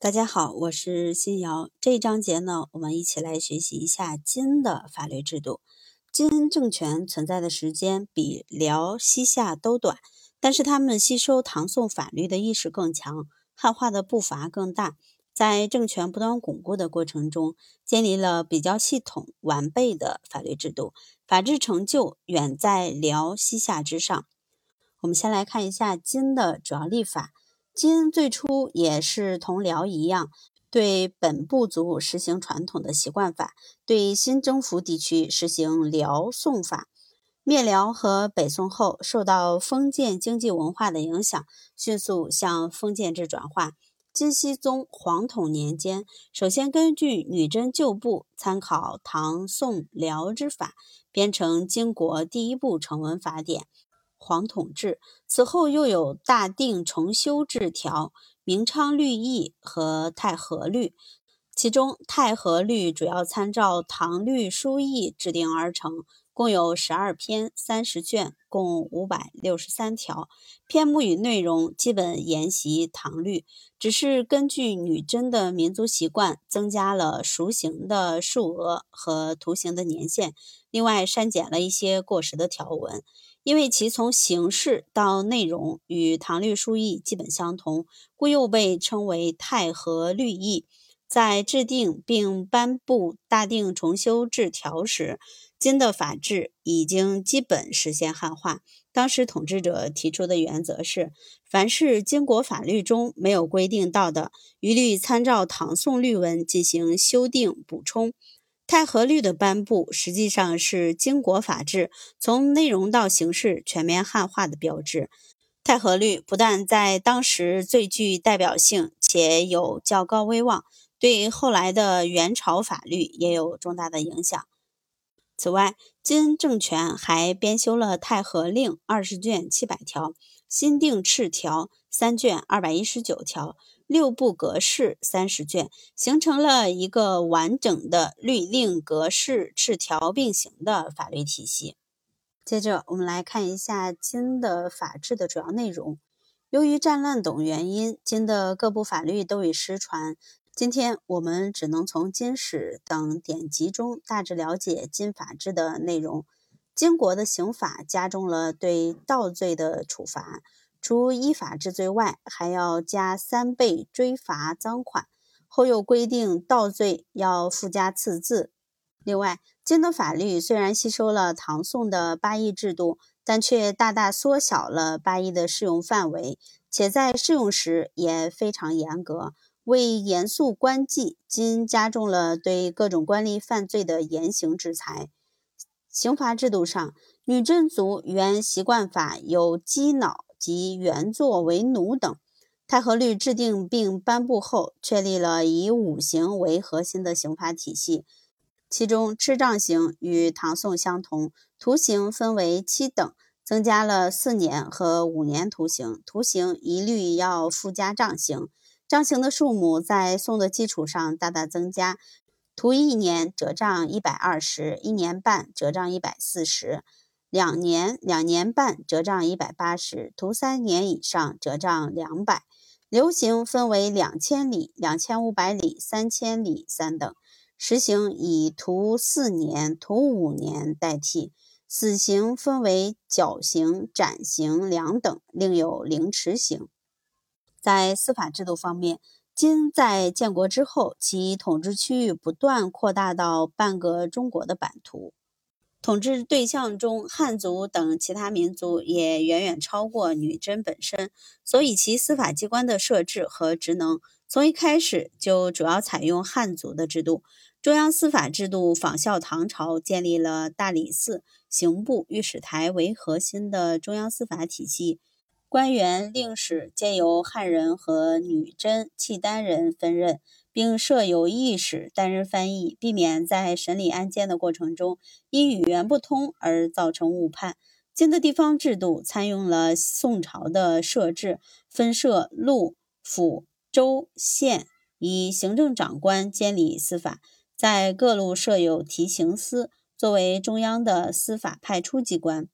大家好，我是新瑶。这一章节呢，我们一起来学习一下金的法律制度。金政权存在的时间比辽、西夏都短，但是他们吸收唐宋法律的意识更强，汉化的步伐更大。在政权不断巩固的过程中，建立了比较系统完备的法律制度，法治成就远在辽、西夏之上。我们先来看一下金的主要立法。金最初也是同辽一样，对本部族实行传统的习惯法，对新征服地区实行辽宋法。灭辽和北宋后，受到封建经济文化的影响，迅速向封建制转化。金熙宗皇统年间，首先根据女真旧部，参考唐宋辽之法，编成金国第一部成文法典。皇统治，此后又有大定重修制条、明昌律义和太和律，其中太和律主要参照唐律书议制定而成，共有十二篇、三十卷，共五百六十三条，篇目与内容基本沿袭唐律，只是根据女真的民族习惯，增加了赎刑的数额和徒刑的年限，另外删减了一些过时的条文。因为其从形式到内容与唐律疏议基本相同，故又被称为太和律议。在制定并颁布大定重修制条时，金的法制已经基本实现汉化。当时统治者提出的原则是：凡是金国法律中没有规定到的，一律参照唐宋律文进行修订补充。太和律的颁布，实际上是金国法制从内容到形式全面汉化的标志。太和律不但在当时最具代表性，且有较高威望，对后来的元朝法律也有重大的影响。此外，金政权还编修了《太和令》二十卷七百条，《新定敕条》三卷二百一十九条。六部格式三十卷，形成了一个完整的律令格式敕条并行的法律体系。接着，我们来看一下金的法制的主要内容。由于战乱等原因，金的各部法律都已失传。今天我们只能从金史等典籍中大致了解金法制的内容。金国的刑法加重了对盗罪的处罚。除依法治罪外，还要加三倍追罚赃款。后又规定盗罪要附加刺字。另外，金的法律虽然吸收了唐宋的八义制度，但却大大缩小了八义的适用范围，且在适用时也非常严格。为严肃官纪，今加重了对各种官吏犯罪的严刑制裁。刑罚制度上，女真族原习惯法有鸡脑。及原作为奴等，太和律制定并颁布后，确立了以五刑为核心的刑罚体系。其中，笞杖刑与唐宋相同，徒刑分为七等，增加了四年和五年徒刑。徒刑一律要附加杖刑，杖刑的数目在宋的基础上大大增加，徒一年折杖一百二十，一年半折杖一百四十。两年、两年半折账一百八十，徒三年以上折账两百。流刑分为两千里、两千五百里、三千里三等，实行以徒四年、徒五年代替。死刑分为绞刑、斩刑两等，另有凌迟刑。在司法制度方面，金在建国之后，其统治区域不断扩大到半个中国的版图。统治对象中，汉族等其他民族也远远超过女真本身，所以其司法机关的设置和职能从一开始就主要采用汉族的制度。中央司法制度仿效唐朝，建立了大理寺、刑部、御史台为核心的中央司法体系，官员、令史皆由汉人和女真、契丹人分任。并设有译使担任翻译，避免在审理案件的过程中因语言不通而造成误判。金的地方制度参用了宋朝的设置，分设路、府、州、县，以行政长官监理司法。在各路设有提刑司，作为中央的司法派出机关。